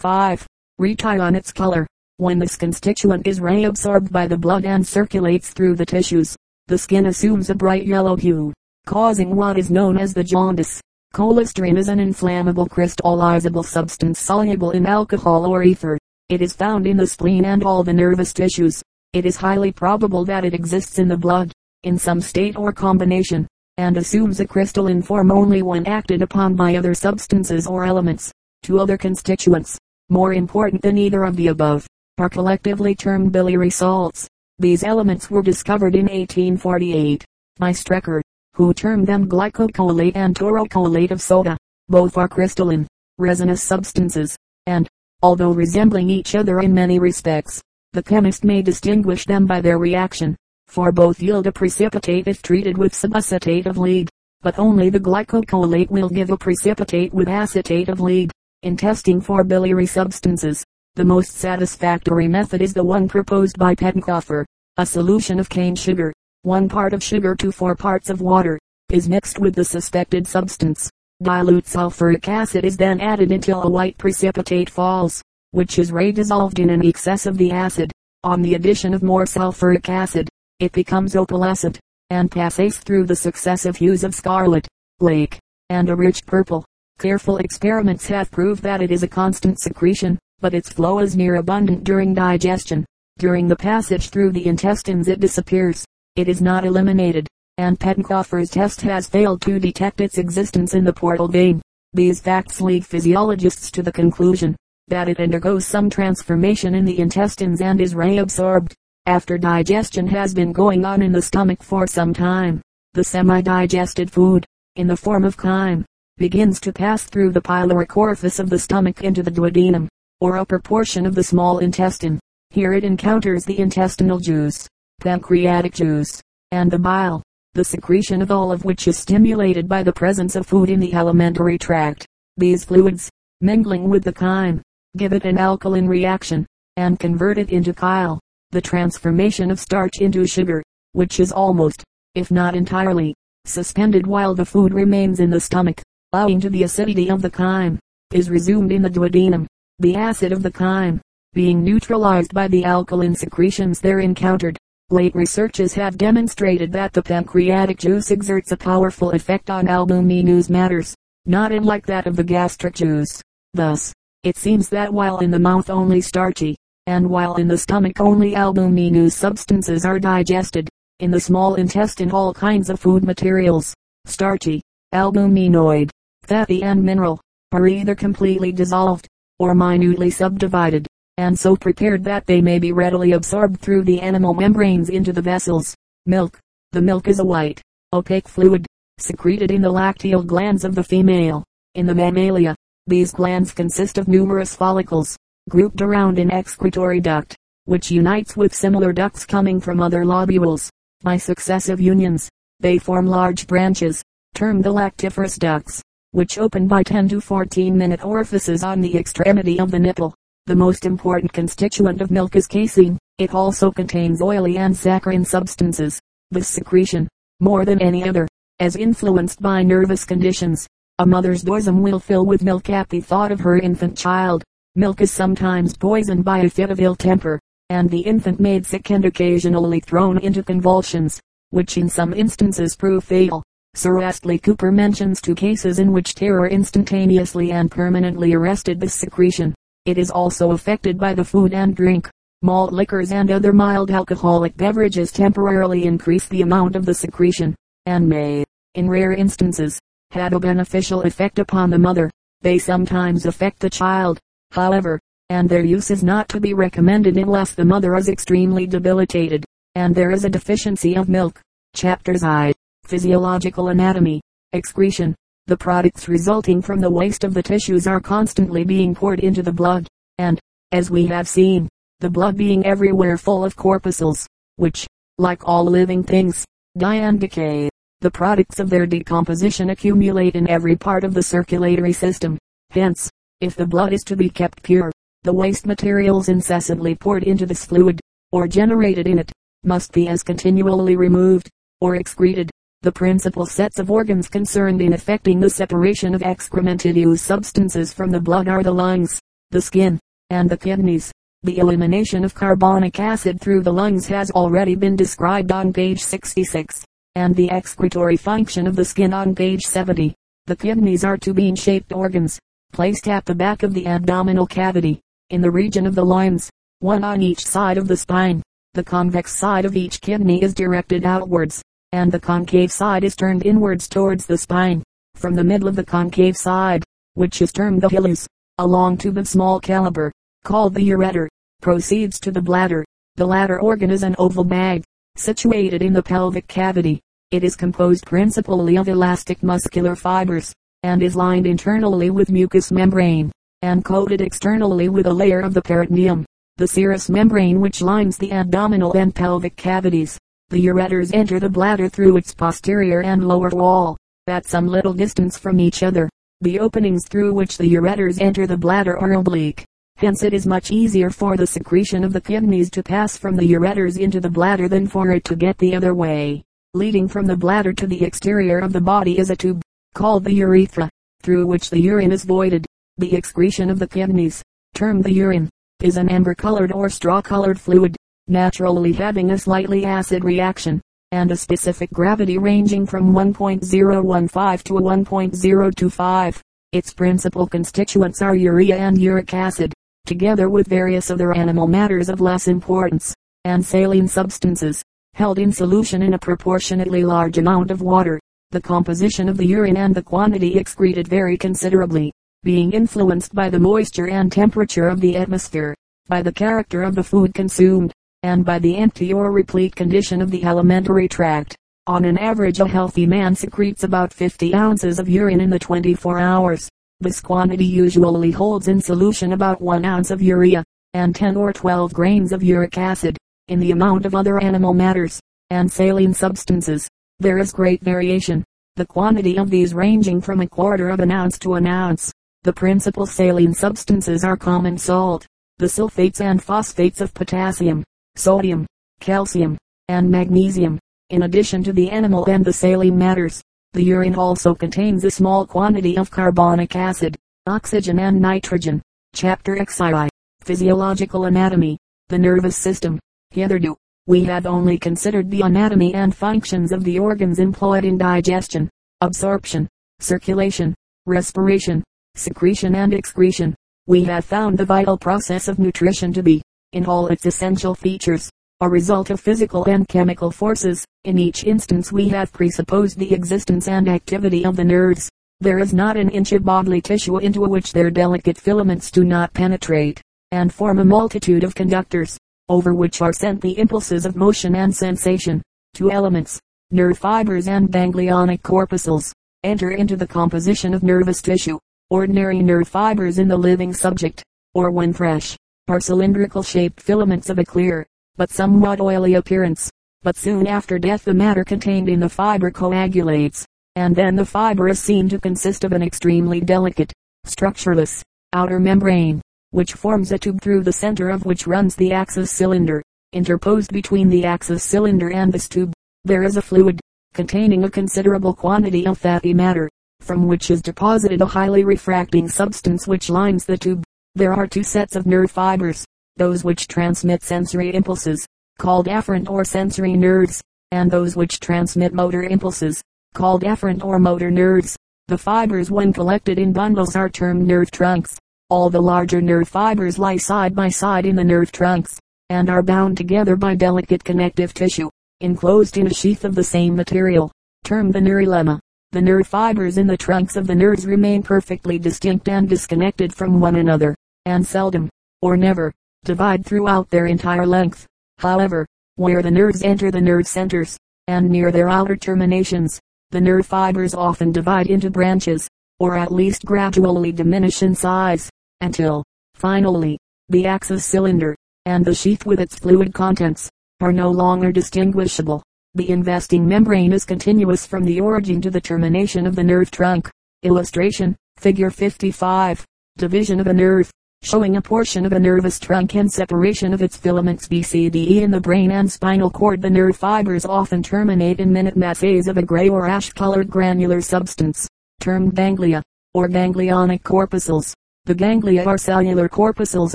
5. Retie on its color. When this constituent is reabsorbed by the blood and circulates through the tissues, the skin assumes a bright yellow hue, causing what is known as the jaundice. Cholesterol is an inflammable crystallizable substance soluble in alcohol or ether. It is found in the spleen and all the nervous tissues. It is highly probable that it exists in the blood, in some state or combination, and assumes a crystalline form only when acted upon by other substances or elements. Two other constituents, more important than either of the above, are collectively termed biliary salts. These elements were discovered in 1848 by Strecker, who termed them glycocholate and taurocholate of soda. Both are crystalline, resinous substances, and, although resembling each other in many respects, the chemist may distinguish them by their reaction, for both yield a precipitate if treated with subacetate of lead, but only the glycocholate will give a precipitate with acetate of lead. In testing for biliary substances, the most satisfactory method is the one proposed by Pettenkofer. A solution of cane sugar, one part of sugar to four parts of water, is mixed with the suspected substance. Dilute sulfuric acid is then added until a white precipitate falls, which is redissolved in an excess of the acid. On the addition of more sulfuric acid, it becomes opalescent, and passes through the successive hues of scarlet, lake, and a rich purple. Careful experiments have proved that it is a constant secretion, but its flow is near abundant during digestion. During the passage through the intestines it disappears. It is not eliminated, and Pettenkofer's test has failed to detect its existence in the portal vein. These facts lead physiologists to the conclusion that it undergoes some transformation in the intestines and is reabsorbed. After digestion has been going on in the stomach for some time, the semi-digested food, in the form of chyme, begins to pass through the pyloric orifice of the stomach into the duodenum, or upper portion of the small intestine. Here it encounters the intestinal juice, pancreatic juice, and the bile, the secretion of all of which is stimulated by the presence of food in the alimentary tract. These fluids, mingling with the chyme, give it an alkaline reaction, and convert it into chyle, the transformation of starch into sugar, which is almost, if not entirely, suspended while the food remains in the stomach owing to the acidity of the chyme, is resumed in the duodenum. The acid of the chyme, being neutralized by the alkaline secretions there encountered. Late researches have demonstrated that the pancreatic juice exerts a powerful effect on albuminous matters, not unlike that of the gastric juice. Thus, it seems that while in the mouth only starchy, and while in the stomach only albuminous substances are digested, in the small intestine all kinds of food materials, starchy, albuminoid, fatty and mineral, are either completely dissolved, or minutely subdivided, and so prepared that they may be readily absorbed through the animal membranes into the vessels. Milk. The milk is a white, opaque fluid, secreted in the lacteal glands of the female. In the mammalia, these glands consist of numerous follicles, grouped around an excretory duct, which unites with similar ducts coming from other lobules. By successive unions, they form large branches, termed the lactiferous ducts which open by 10 to 14 minute orifices on the extremity of the nipple. The most important constituent of milk is casein. It also contains oily and saccharine substances. This secretion, more than any other, as influenced by nervous conditions. A mother's bosom will fill with milk at the thought of her infant child. Milk is sometimes poisoned by a fit of ill temper, and the infant made sick and occasionally thrown into convulsions, which in some instances prove fatal. Sir Astley Cooper mentions two cases in which terror instantaneously and permanently arrested this secretion. It is also affected by the food and drink. Malt liquors and other mild alcoholic beverages temporarily increase the amount of the secretion, and may, in rare instances, have a beneficial effect upon the mother. They sometimes affect the child, however, and their use is not to be recommended unless the mother is extremely debilitated, and there is a deficiency of milk. Chapters I physiological anatomy, excretion. The products resulting from the waste of the tissues are constantly being poured into the blood, and, as we have seen, the blood being everywhere full of corpuscles, which, like all living things, die and decay. The products of their decomposition accumulate in every part of the circulatory system. Hence, if the blood is to be kept pure, the waste materials incessantly poured into this fluid, or generated in it, must be as continually removed, or excreted, the principal sets of organs concerned in effecting the separation of excrementitious substances from the blood are the lungs, the skin, and the kidneys. The elimination of carbonic acid through the lungs has already been described on page 66, and the excretory function of the skin on page 70. The kidneys are two bean-shaped organs, placed at the back of the abdominal cavity, in the region of the loins, one on each side of the spine. The convex side of each kidney is directed outwards, and the concave side is turned inwards towards the spine. From the middle of the concave side, which is termed the hilus, a long tube of small caliber, called the ureter, proceeds to the bladder. The latter organ is an oval bag, situated in the pelvic cavity. It is composed principally of elastic muscular fibers, and is lined internally with mucous membrane, and coated externally with a layer of the peritoneum, the serous membrane which lines the abdominal and pelvic cavities. The ureters enter the bladder through its posterior and lower wall, at some little distance from each other. The openings through which the ureters enter the bladder are oblique. Hence it is much easier for the secretion of the kidneys to pass from the ureters into the bladder than for it to get the other way. Leading from the bladder to the exterior of the body is a tube, called the urethra, through which the urine is voided. The excretion of the kidneys, termed the urine, is an amber-colored or straw-colored fluid, naturally having a slightly acid reaction, and a specific gravity ranging from 1.015 to 1.025. Its principal constituents are urea and uric acid together with various other animal matters of less importance, and saline substances, held in solution in a proportionately large amount of water. The composition of the urine and the quantity excreted vary considerably, being influenced by the moisture and temperature of the atmosphere, by the character of the food consumed, and by the empty or replete condition of the alimentary tract. On an average a healthy man secretes about 50 ounces of urine in the 24 hours. This quantity usually holds in solution about 1 ounce of urea, and 10 or 12 grains of uric acid. In the amount of other animal matters, and saline substances, there is great variation, the quantity of these ranging from a quarter of an ounce to an ounce. The principal saline substances are common salt, the sulfates and phosphates of potassium, sodium, calcium, and magnesium, in addition to the animal and the saline matters. The urine also contains a small quantity of carbonic acid, oxygen and nitrogen. Chapter XII. Physiological Anatomy. The Nervous System. Hitherto, we have only considered the anatomy and functions of the organs employed in digestion, absorption, circulation, respiration, secretion and excretion. We have found the vital process of nutrition to be, in all its essential features, a result of physical and chemical forces. In each instance we have presupposed the existence and activity of the nerves. There is not an inch of bodily tissue into which their delicate filaments do not penetrate, and form a multitude of conductors, over which are sent the impulses of motion and sensation. Two elements, nerve fibers and ganglionic corpuscles, enter into the composition of nervous tissue. Ordinary nerve fibers in the living subject, or when fresh, are cylindrical shaped filaments of a clear, but somewhat oily appearance. But soon after death the matter contained in the fiber coagulates, and then the fiber is seen to consist of an extremely delicate, structureless, outer membrane, which forms a tube through the center of which runs the axis cylinder. Interposed between the axis cylinder and this tube, there is a fluid, containing a considerable quantity of fatty matter, from which is deposited a highly refracting substance which lines the tube. There are two sets of nerve fibers, those which transmit sensory impulses, called afferent or sensory nerves, and those which transmit motor impulses, called efferent or motor nerves. The fibers when collected in bundles are termed nerve trunks. All the larger nerve fibers lie side by side in the nerve trunks, and are bound together by delicate connective tissue, enclosed in a sheath of the same material, termed the neurilemma. The nerve fibers in the trunks of the nerves remain perfectly distinct and disconnected from one another, and seldom, or never, divide throughout their entire length. However, where the nerves enter the nerve centers, and near their outer terminations, the nerve fibers often divide into branches, or at least gradually diminish in size, until, finally, the axis cylinder, and the sheath with its fluid contents, are no longer distinguishable. The investing membrane is continuous from the origin to the termination of the nerve trunk. Illustration, figure 55. Division of a nerve showing a portion of a nervous trunk and separation of its filaments BCDE in the brain and spinal cord. The nerve fibers often terminate in minute masses of a gray or ash-colored granular substance, termed ganglia, or ganglionic corpuscles. The ganglia are cellular corpuscles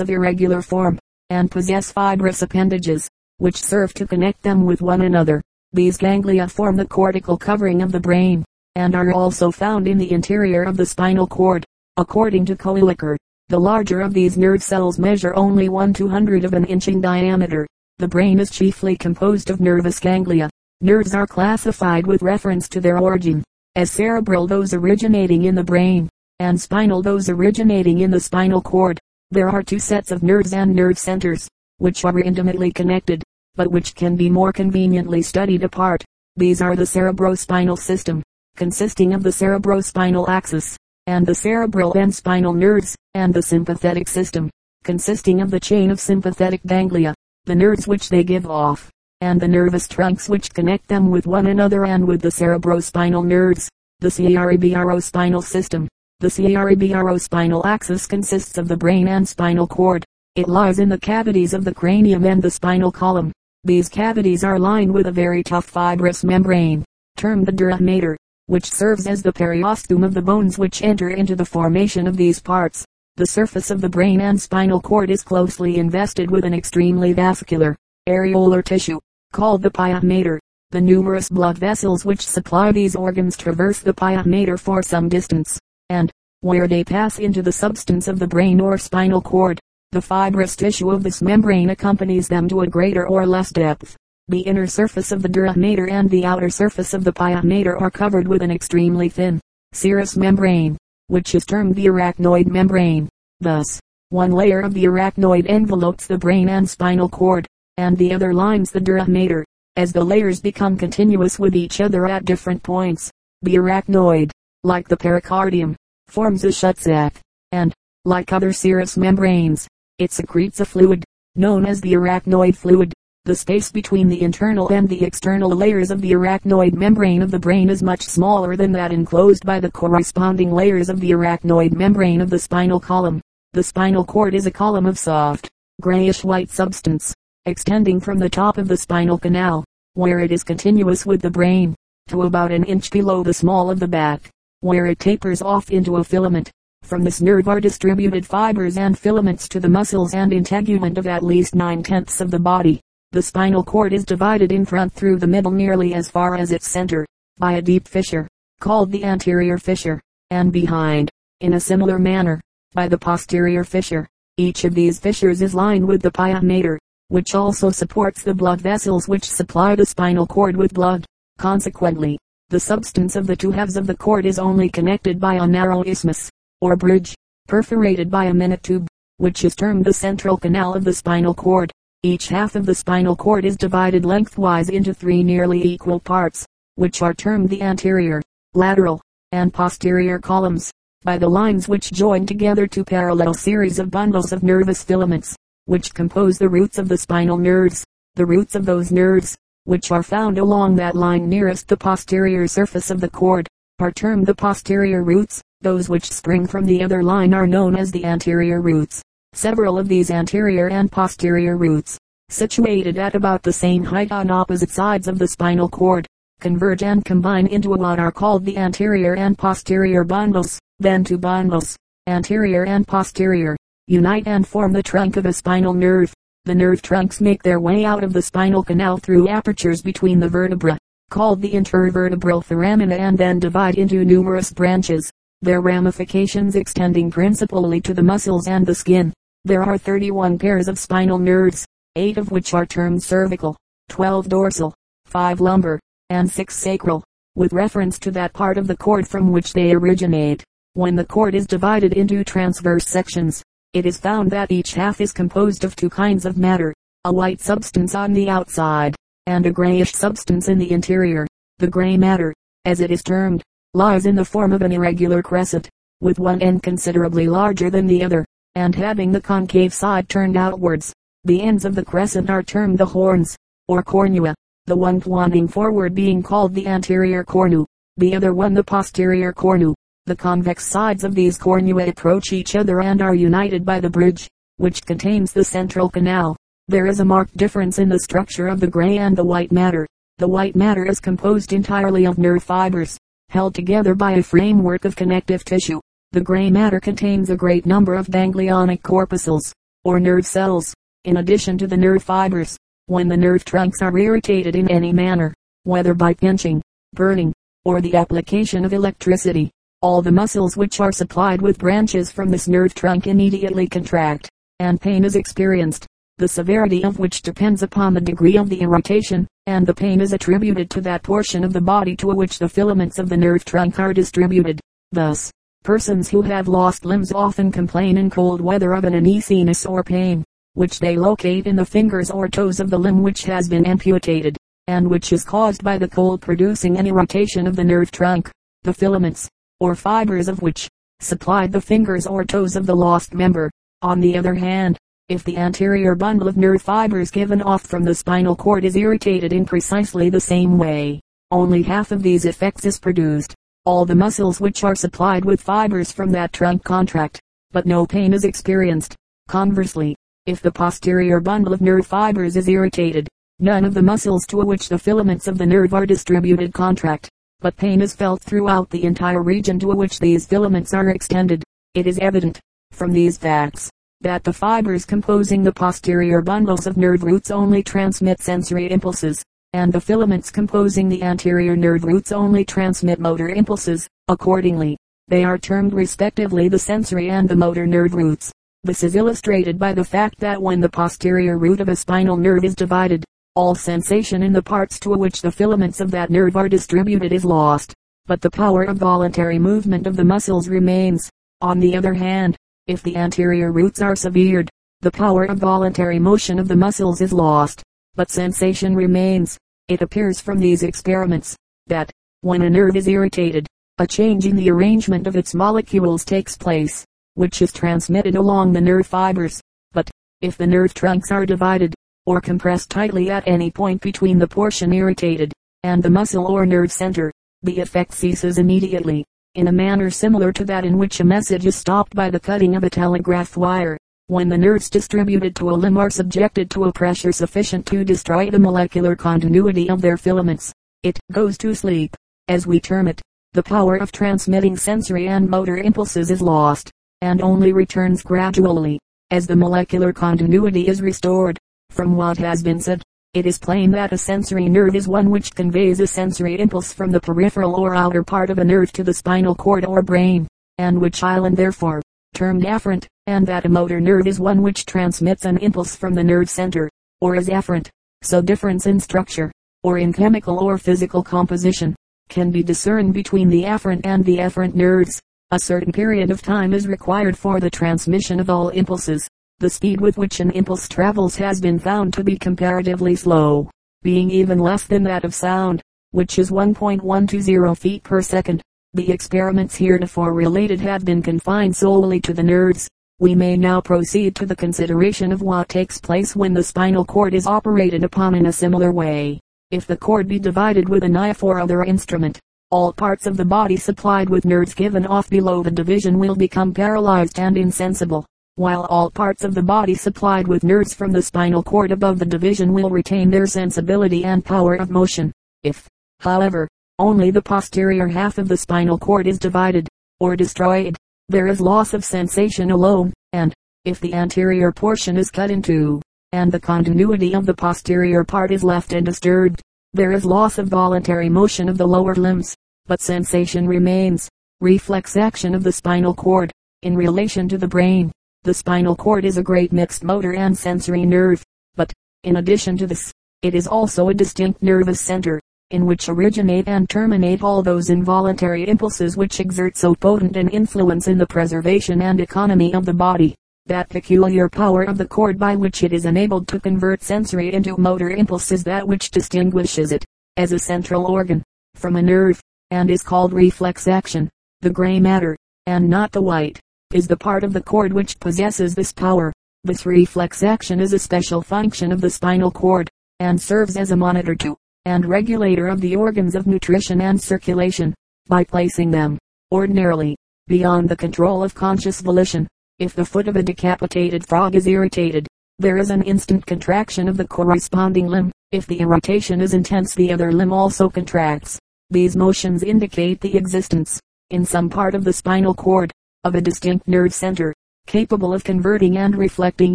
of irregular form, and possess fibrous appendages, which serve to connect them with one another. These ganglia form the cortical covering of the brain, and are also found in the interior of the spinal cord. According to Kölliker, the larger of these nerve cells measure only one two hundred of an inch in diameter. The brain is chiefly composed of nervous ganglia. Nerves are classified with reference to their origin, as cerebral those originating in the brain, and spinal those originating in the spinal cord. There are two sets of nerves and nerve centers, which are intimately connected, but which can be more conveniently studied apart. These are the cerebrospinal system, consisting of the cerebrospinal axis, and the cerebral and spinal nerves, and the sympathetic system, consisting of the chain of sympathetic ganglia, the nerves which they give off, and the nervous trunks which connect them with one another and with the cerebrospinal nerves. The cerebrospinal system. The cerebrospinal axis consists of the brain and spinal cord. It lies in the cavities of the cranium and the spinal column. These cavities are lined with a very tough fibrous membrane, termed the dura mater, which serves as the periosteum of the bones which enter into the formation of these parts. The surface of the brain and spinal cord is closely invested with an extremely vascular, areolar tissue, called the pia mater. The numerous blood vessels which supply these organs traverse the pia mater for some distance, and, where they pass into the substance of the brain or spinal cord, the fibrous tissue of this membrane accompanies them to a greater or less depth. The inner surface of the dura mater and the outer surface of the pia mater are covered with an extremely thin, serous membrane, which is termed the arachnoid membrane. Thus, one layer of the arachnoid envelopes the brain and spinal cord, and the other lines the dura mater. As the layers become continuous with each other at different points, the arachnoid, like the pericardium, forms a shut sac, and, like other serous membranes, it secretes a fluid, known as the arachnoid fluid. The space between the internal and the external layers of the arachnoid membrane of the brain is much smaller than that enclosed by the corresponding layers of the arachnoid membrane of the spinal column. The spinal cord is a column of soft, grayish-white substance, extending from the top of the spinal canal, where it is continuous with the brain, to about an inch below the small of the back, where it tapers off into a filament. From this nerve are distributed fibers and filaments to the muscles and integument of at least nine-tenths of the body. The spinal cord is divided in front through the middle nearly as far as its center, by a deep fissure, called the anterior fissure, and behind, in a similar manner, by the posterior fissure. Each of these fissures is lined with the pia mater, which also supports the blood vessels which supply the spinal cord with blood. Consequently, the substance of the two halves of the cord is only connected by a narrow isthmus, or bridge, perforated by a minute tube, which is termed the central canal of the spinal cord. Each half of the spinal cord is divided lengthwise into three nearly equal parts, which are termed the anterior, lateral, and posterior columns, by the lines which join together two parallel series of bundles of nervous filaments, which compose the roots of the spinal nerves. The roots of those nerves, which are found along that line nearest the posterior surface of the cord, are termed the posterior roots. Those which spring from the other line are known as the anterior roots. Several of these anterior and posterior roots, situated at about the same height on opposite sides of the spinal cord, converge and combine into what are called the anterior and posterior bundles. Then two bundles, anterior and posterior, unite and form the trunk of a spinal nerve. The nerve trunks make their way out of the spinal canal through apertures between the vertebrae, called the intervertebral foramina and then divide into numerous branches their ramifications extending principally to the muscles and the skin. There are 31 pairs of spinal nerves, 8 of which are termed cervical, 12 dorsal, 5 lumbar, and 6 sacral, with reference to that part of the cord from which they originate. When the cord is divided into transverse sections, it is found that each half is composed of two kinds of matter, a white substance on the outside, and a grayish substance in the interior. The gray matter, as it is termed, lies in the form of an irregular crescent, with one end considerably larger than the other, and having the concave side turned outwards. The ends of the crescent are termed the horns, or cornua, the one pointing forward being called the anterior cornu, the other one the posterior cornu. The convex sides of these cornua approach each other and are united by the bridge, which contains the central canal. There is a marked difference in the structure of the gray and the white matter. The white matter is composed entirely of nerve fibers, held together by a framework of connective tissue. The gray matter contains a great number of ganglionic corpuscles, or nerve cells, in addition to the nerve fibers. When the nerve trunks are irritated in any manner, whether by pinching, burning, or the application of electricity, all the muscles which are supplied with branches from this nerve trunk immediately contract, and pain is experienced, the severity of which depends upon the degree of the irritation, and the pain is attributed to that portion of the body to which the filaments of the nerve trunk are distributed. Thus, persons who have lost limbs often complain in cold weather of an uneasiness or pain, which they locate in the fingers or toes of the limb which has been amputated, and which is caused by the cold producing an irritation of the nerve trunk. The filaments, or fibers of which, supplied the fingers or toes of the lost member. On the other hand, if the anterior bundle of nerve fibers given off from the spinal cord is irritated in precisely the same way, only half of these effects is produced. All the muscles which are supplied with fibers from that trunk contract, but no pain is experienced. Conversely, if the posterior bundle of nerve fibers is irritated, none of the muscles to which the filaments of the nerve are distributed contract but pain is felt throughout the entire region to which these filaments are extended. It is evident, from these facts, that the fibers composing the posterior bundles of nerve roots only transmit sensory impulses, and the filaments composing the anterior nerve roots only transmit motor impulses. Accordingly, they are termed respectively the sensory and the motor nerve roots. This is illustrated by the fact that when the posterior root of a spinal nerve is divided, all sensation in the parts to which the filaments of that nerve are distributed is lost, but the power of voluntary movement of the muscles remains. On the other hand, if the anterior roots are severed, the power of voluntary motion of the muscles is lost, but sensation remains. It appears from these experiments, that, when a nerve is irritated, a change in the arrangement of its molecules takes place, which is transmitted along the nerve fibers. But, if the nerve trunks are divided, or compressed tightly at any point between the portion irritated, and the muscle or nerve center, the effect ceases immediately, in a manner similar to that in which a message is stopped by the cutting of a telegraph wire. When the nerves distributed to a limb are subjected to a pressure sufficient to destroy the molecular continuity of their filaments, it goes to sleep, as we term it. The power of transmitting sensory and motor impulses is lost, and only returns gradually, as the molecular continuity is restored. From what has been said, it is plain that a sensory nerve is one which conveys a sensory impulse from the peripheral or outer part of a nerve to the spinal cord or brain, and which island therefore, termed afferent, and that a motor nerve is one which transmits an impulse from the nerve center, or is efferent. So difference in structure, or in chemical or physical composition, can be discerned between the afferent and the efferent nerves. A certain period of time is required for the transmission of all impulses. The speed with which an impulse travels has been found to be comparatively slow, being even less than that of sound, which is 1.120 feet per second. The experiments heretofore related have been confined solely to the nerves. We may now proceed to the consideration of what takes place when the spinal cord is operated upon in a similar way. If the cord be divided with a knife or other instrument, all parts of the body supplied with nerves given off below the division will become paralyzed and insensible while all parts of the body supplied with nerves from the spinal cord above the division will retain their sensibility and power of motion. If, however, only the posterior half of the spinal cord is divided, or destroyed, there is loss of sensation alone, and, if the anterior portion is cut in two, and the continuity of the posterior part is left undisturbed, there is loss of voluntary motion of the lower limbs, but sensation remains. Reflex action of the spinal cord, in relation to the brain, the spinal cord is a great mixed motor and sensory nerve, but, in addition to this, it is also a distinct nervous center, in which originate and terminate all those involuntary impulses which exert so potent an influence in the preservation and economy of the body. That peculiar power of the cord by which it is enabled to convert sensory into motor impulses that which distinguishes it, as a central organ, from a nerve, and is called reflex action. The gray matter, and not the white, is the part of the cord which possesses this power. This reflex action is a special function of the spinal cord, and serves as a monitor to, and regulator of the organs of nutrition and circulation, by placing them, ordinarily, beyond the control of conscious volition. If the foot of a decapitated frog is irritated, there is an instant contraction of the corresponding limb. If the irritation is intense the other limb also contracts. These motions indicate the existence, in some part of the spinal cord, of a distinct nerve center, capable of converting and reflecting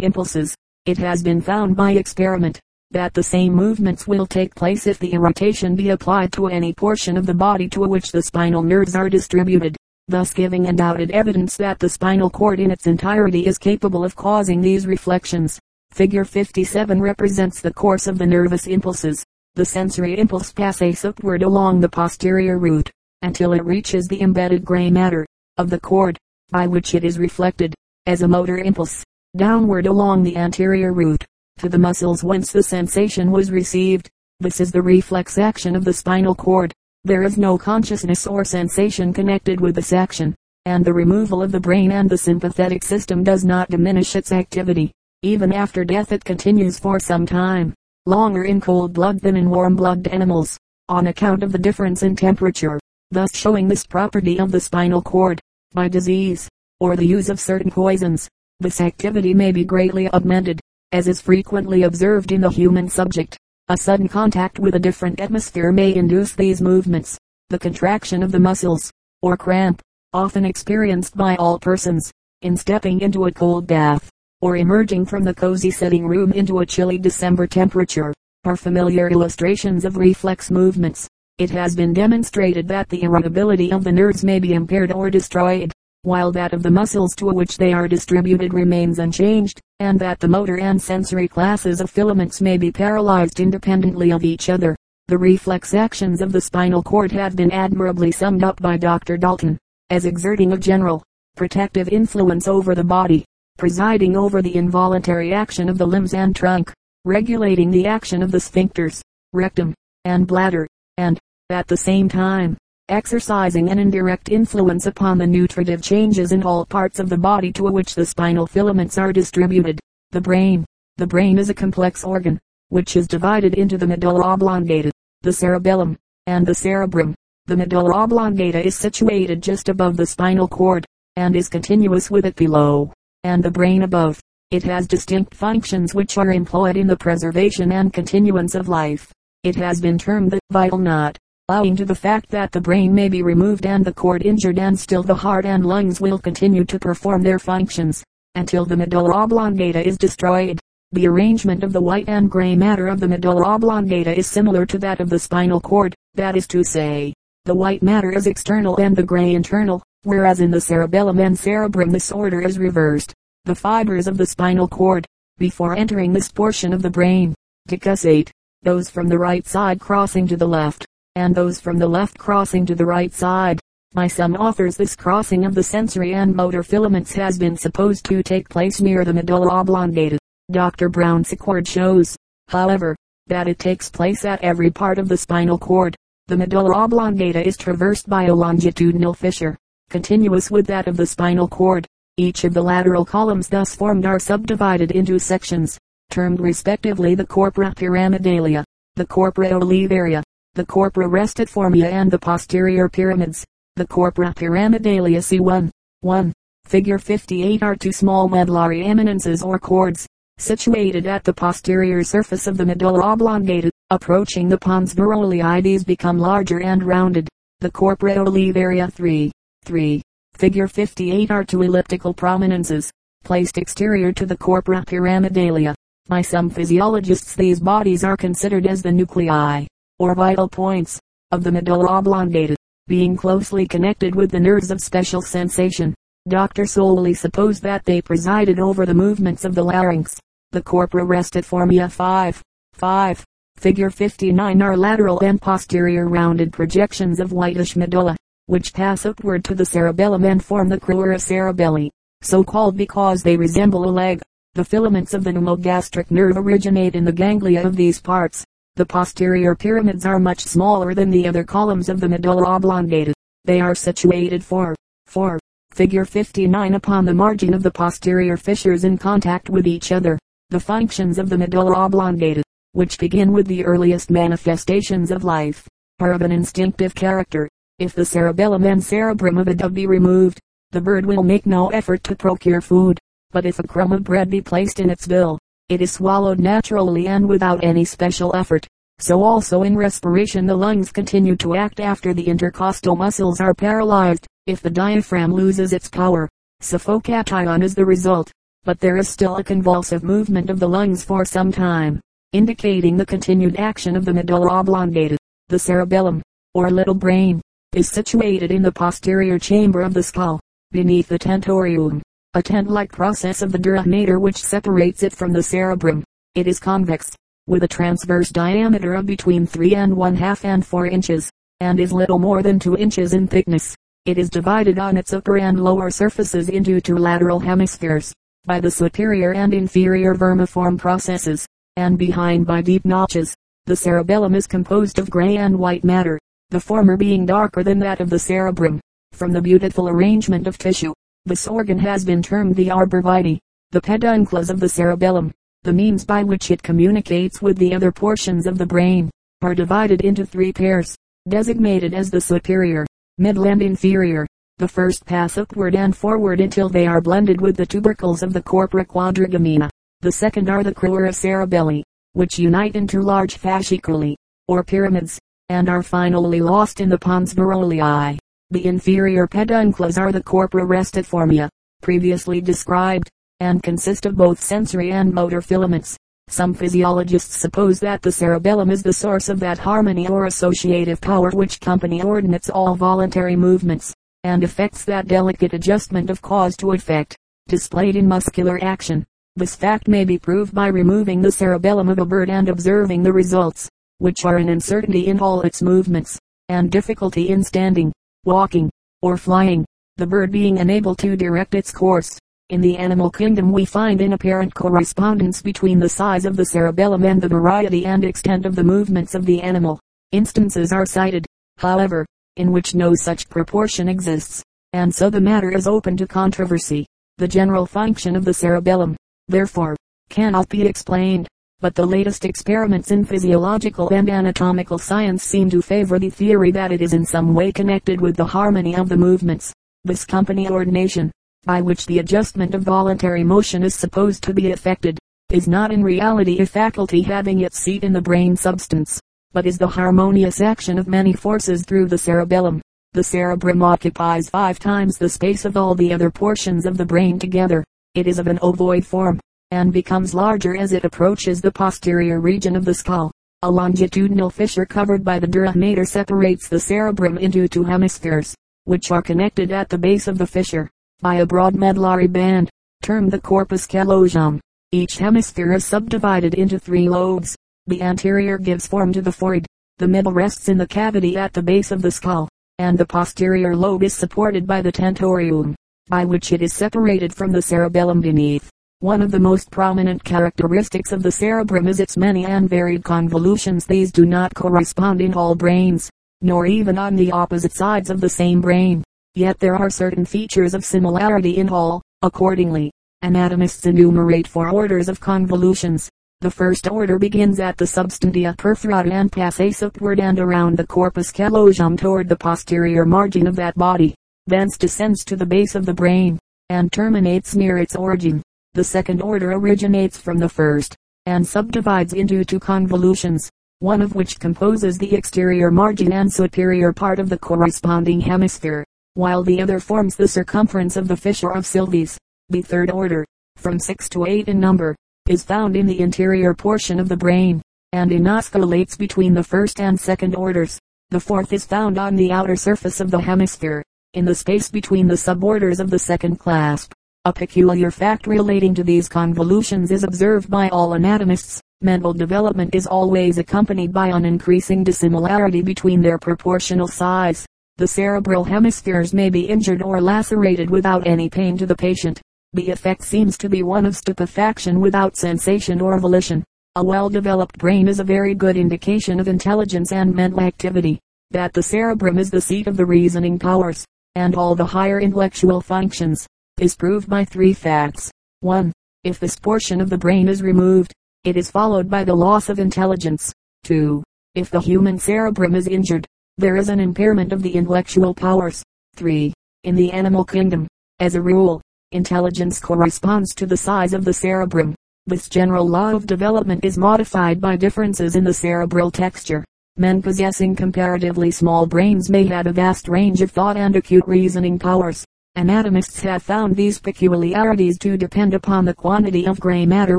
impulses. It has been found by experiment that the same movements will take place if the irritation be applied to any portion of the body to which the spinal nerves are distributed, thus giving undoubted evidence that the spinal cord in its entirety is capable of causing these reflections. Figure 57 represents the course of the nervous impulses. The sensory impulse passes upward along the posterior root, until it reaches the embedded gray matter of the cord, by which it is reflected, as a motor impulse, downward along the anterior root to the muscles whence the sensation was received. This is the reflex action of the spinal cord. There is no consciousness or sensation connected with this action, and the removal of the brain and the sympathetic system does not diminish its activity. Even after death it continues for some time, longer in cold blood than in warm blood animals, on account of the difference in temperature, thus showing this property of the spinal cord. By disease, or the use of certain poisons, this activity may be greatly augmented as is frequently observed in the human subject. A sudden contact with a different atmosphere may induce these movements. The contraction of the muscles, or cramp, often experienced by all persons, in stepping into a cold bath, or emerging from the cozy sitting room into a chilly December temperature, are familiar illustrations of reflex movements. It has been demonstrated that the irritability of the nerves may be impaired or destroyed, while that of the muscles to which they are distributed remains unchanged, and that the motor and sensory classes of filaments may be paralyzed independently of each other. The reflex actions of the spinal cord have been admirably summed up by Dr. Dalton, as exerting a general, protective influence over the body, presiding over the involuntary action of the limbs and trunk, regulating the action of the sphincters, rectum, and bladder, and, at the same time, exercising an indirect influence upon the nutritive changes in all parts of the body to which the spinal filaments are distributed. The brain. The brain is a complex organ, which is divided into the medulla oblongata, the cerebellum, and the cerebrum. The medulla oblongata is situated just above the spinal cord, and is continuous with it below, and the brain above. It has distinct functions which are employed in the preservation and continuance of life. It has been termed the vital knot owing to the fact that the brain may be removed and the cord injured and still the heart and lungs will continue to perform their functions, until the medulla oblongata is destroyed. The arrangement of the white and gray matter of the medulla oblongata is similar to that of the spinal cord, that is to say, the white matter is external and the gray internal, whereas in the cerebellum and cerebrum this order is reversed. The fibers of the spinal cord, before entering this portion of the brain, decussate, those from the right side crossing to the left, and those from the left crossing to the right side. By some authors this crossing of the sensory and motor filaments has been supposed to take place near the medulla oblongata. Dr. Brown-Séquard shows, however, that it takes place at every part of the spinal cord. The medulla oblongata is traversed by a longitudinal fissure, continuous with that of the spinal cord. Each of the lateral columns thus formed are subdivided into sections, termed respectively the corpora pyramidalia, the corpora olivaria, the corpora restiformia and the posterior pyramids. The corpora pyramidalia C1. 1. Figure 58 are two small medullary eminences or cords, situated at the posterior surface of the medulla oblongata. Approaching the pons varolii these become larger and rounded. The corpora olivaria 3. 3. Figure 58 are two elliptical prominences, placed exterior to the corpora pyramidalia. By some physiologists these bodies are considered as the nuclei or vital points, of the medulla oblongata, being closely connected with the nerves of special sensation. Dr. Solly supposed that they presided over the movements of the larynx. The corpora restiformia 5. 5. Figure 59 are lateral and posterior rounded projections of whitish medulla, which pass upward to the cerebellum and form the crura cerebelli, so called because they resemble a leg. The filaments of the pneumogastric nerve originate in the ganglia of these parts. The posterior pyramids are much smaller than the other columns of the medulla oblongata. They are situated 4. 4. Figure 59 upon the margin of the posterior fissures in contact with each other. The functions of the medulla oblongata, which begin with the earliest manifestations of life, are of an instinctive character. If the cerebellum and cerebrum of a dove be removed, the bird will make no effort to procure food. But if a crumb of bread be placed in its bill, it is swallowed naturally and without any special effort. So also in respiration the lungs continue to act after the intercostal muscles are paralyzed. If the diaphragm loses its power, Suffocation is the result, but there is still a convulsive movement of the lungs for some time, indicating the continued action of the medulla oblongata. The cerebellum, or little brain, is situated in the posterior chamber of the skull, beneath the tentorium, a tent-like process of the dura mater which separates it from the cerebrum. It is convex, with a transverse diameter of between 3 and 1 half and 4 inches, and is little more than 2 inches in thickness. It is divided on its upper and lower surfaces into two lateral hemispheres, by the superior and inferior vermiform processes, and behind by deep notches. The cerebellum is composed of gray and white matter, the former being darker than that of the cerebrum. From the beautiful arrangement of tissue, this organ has been termed the arbor vitae, the peduncles of the cerebellum. The means by which it communicates with the other portions of the brain, are divided into three pairs, designated as the superior, middle and inferior. The first pass upward and forward until they are blended with the tubercles of the corpora quadrigemina. The second are the crura cerebelli, which unite into large fasciculi, or pyramids, and are finally lost in the pons varolii. The inferior peduncles are the corpora restiformia, previously described, and consist of both sensory and motor filaments. Some physiologists suppose that the cerebellum is the source of that harmony or associative power which company ordinates all voluntary movements, and effects that delicate adjustment of cause to effect, displayed in muscular action. This fact may be proved by removing the cerebellum of a bird and observing the results, which are an uncertainty in all its movements, and difficulty in standing, walking, or flying, the bird being unable to direct its course. In the animal kingdom we find an apparent correspondence between the size of the cerebellum and the variety and extent of the movements of the animal. Instances are cited, however, in which no such proportion exists, and so the matter is open to controversy. The general function of the cerebellum, therefore, cannot be explained, but the latest experiments in physiological and anatomical science seem to favor the theory that it is in some way connected with the harmony of the movements. This company ordination, by which the adjustment of voluntary motion is supposed to be effected, is not in reality a faculty having its seat in the brain substance, but is the harmonious action of many forces through the cerebellum. The cerebrum occupies five times the space of all the other portions of the brain together. It is of an ovoid form, and becomes larger as it approaches the posterior region of the skull. A longitudinal fissure covered by the dura mater separates the cerebrum into two hemispheres, which are connected at the base of the fissure by a broad medullary band, termed the corpus callosum. Each hemisphere is subdivided into three lobes. The anterior gives form to the forehead, the middle rests in the cavity at the base of the skull, and the posterior lobe is supported by the tentorium, by which it is separated from the cerebellum beneath. One of the most prominent characteristics of the cerebrum is its many and varied convolutions. These do not correspond in all brains, nor even on the opposite sides of the same brain. Yet there are certain features of similarity in all. Accordingly, anatomists enumerate four orders of convolutions. The first order begins at the substantia perforata and passes upward and around the corpus callosum toward the posterior margin of that body, thence descends to the base of the brain, and terminates near its origin. The second order originates from the first, and subdivides into two convolutions, one of which composes the exterior margin and superior part of the corresponding hemisphere while the other forms the circumference of the fissure of Sylvius. The third order, from six to eight in number, is found in the interior portion of the brain, and inosculates between the first and second orders. The fourth is found on the outer surface of the hemisphere, in the space between the suborders of the second clasp. A peculiar fact relating to these convolutions is observed by all anatomists. Mental development is always accompanied by an increasing dissimilarity between their proportional size. The cerebral hemispheres may be injured or lacerated without any pain to the patient. The effect seems to be one of stupefaction without sensation or volition. A well-developed brain is a very good indication of intelligence and mental activity. That the cerebrum is the seat of the reasoning powers, and all the higher intellectual functions, is proved by three facts. 1. If this portion of the brain is removed, it is followed by the loss of intelligence. 2. If the human cerebrum is injured, there is an impairment of the intellectual powers. 3. In the animal kingdom, as a rule, intelligence corresponds to the size of the cerebrum. This general law of development is modified by differences in the cerebral texture. Men possessing comparatively small brains may have a vast range of thought and acute reasoning powers, Anatomists have found these peculiarities to depend upon the quantity of gray matter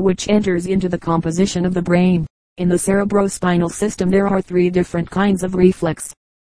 which enters into the composition of the brain. In the cerebrospinal system there are three different kinds of reflex.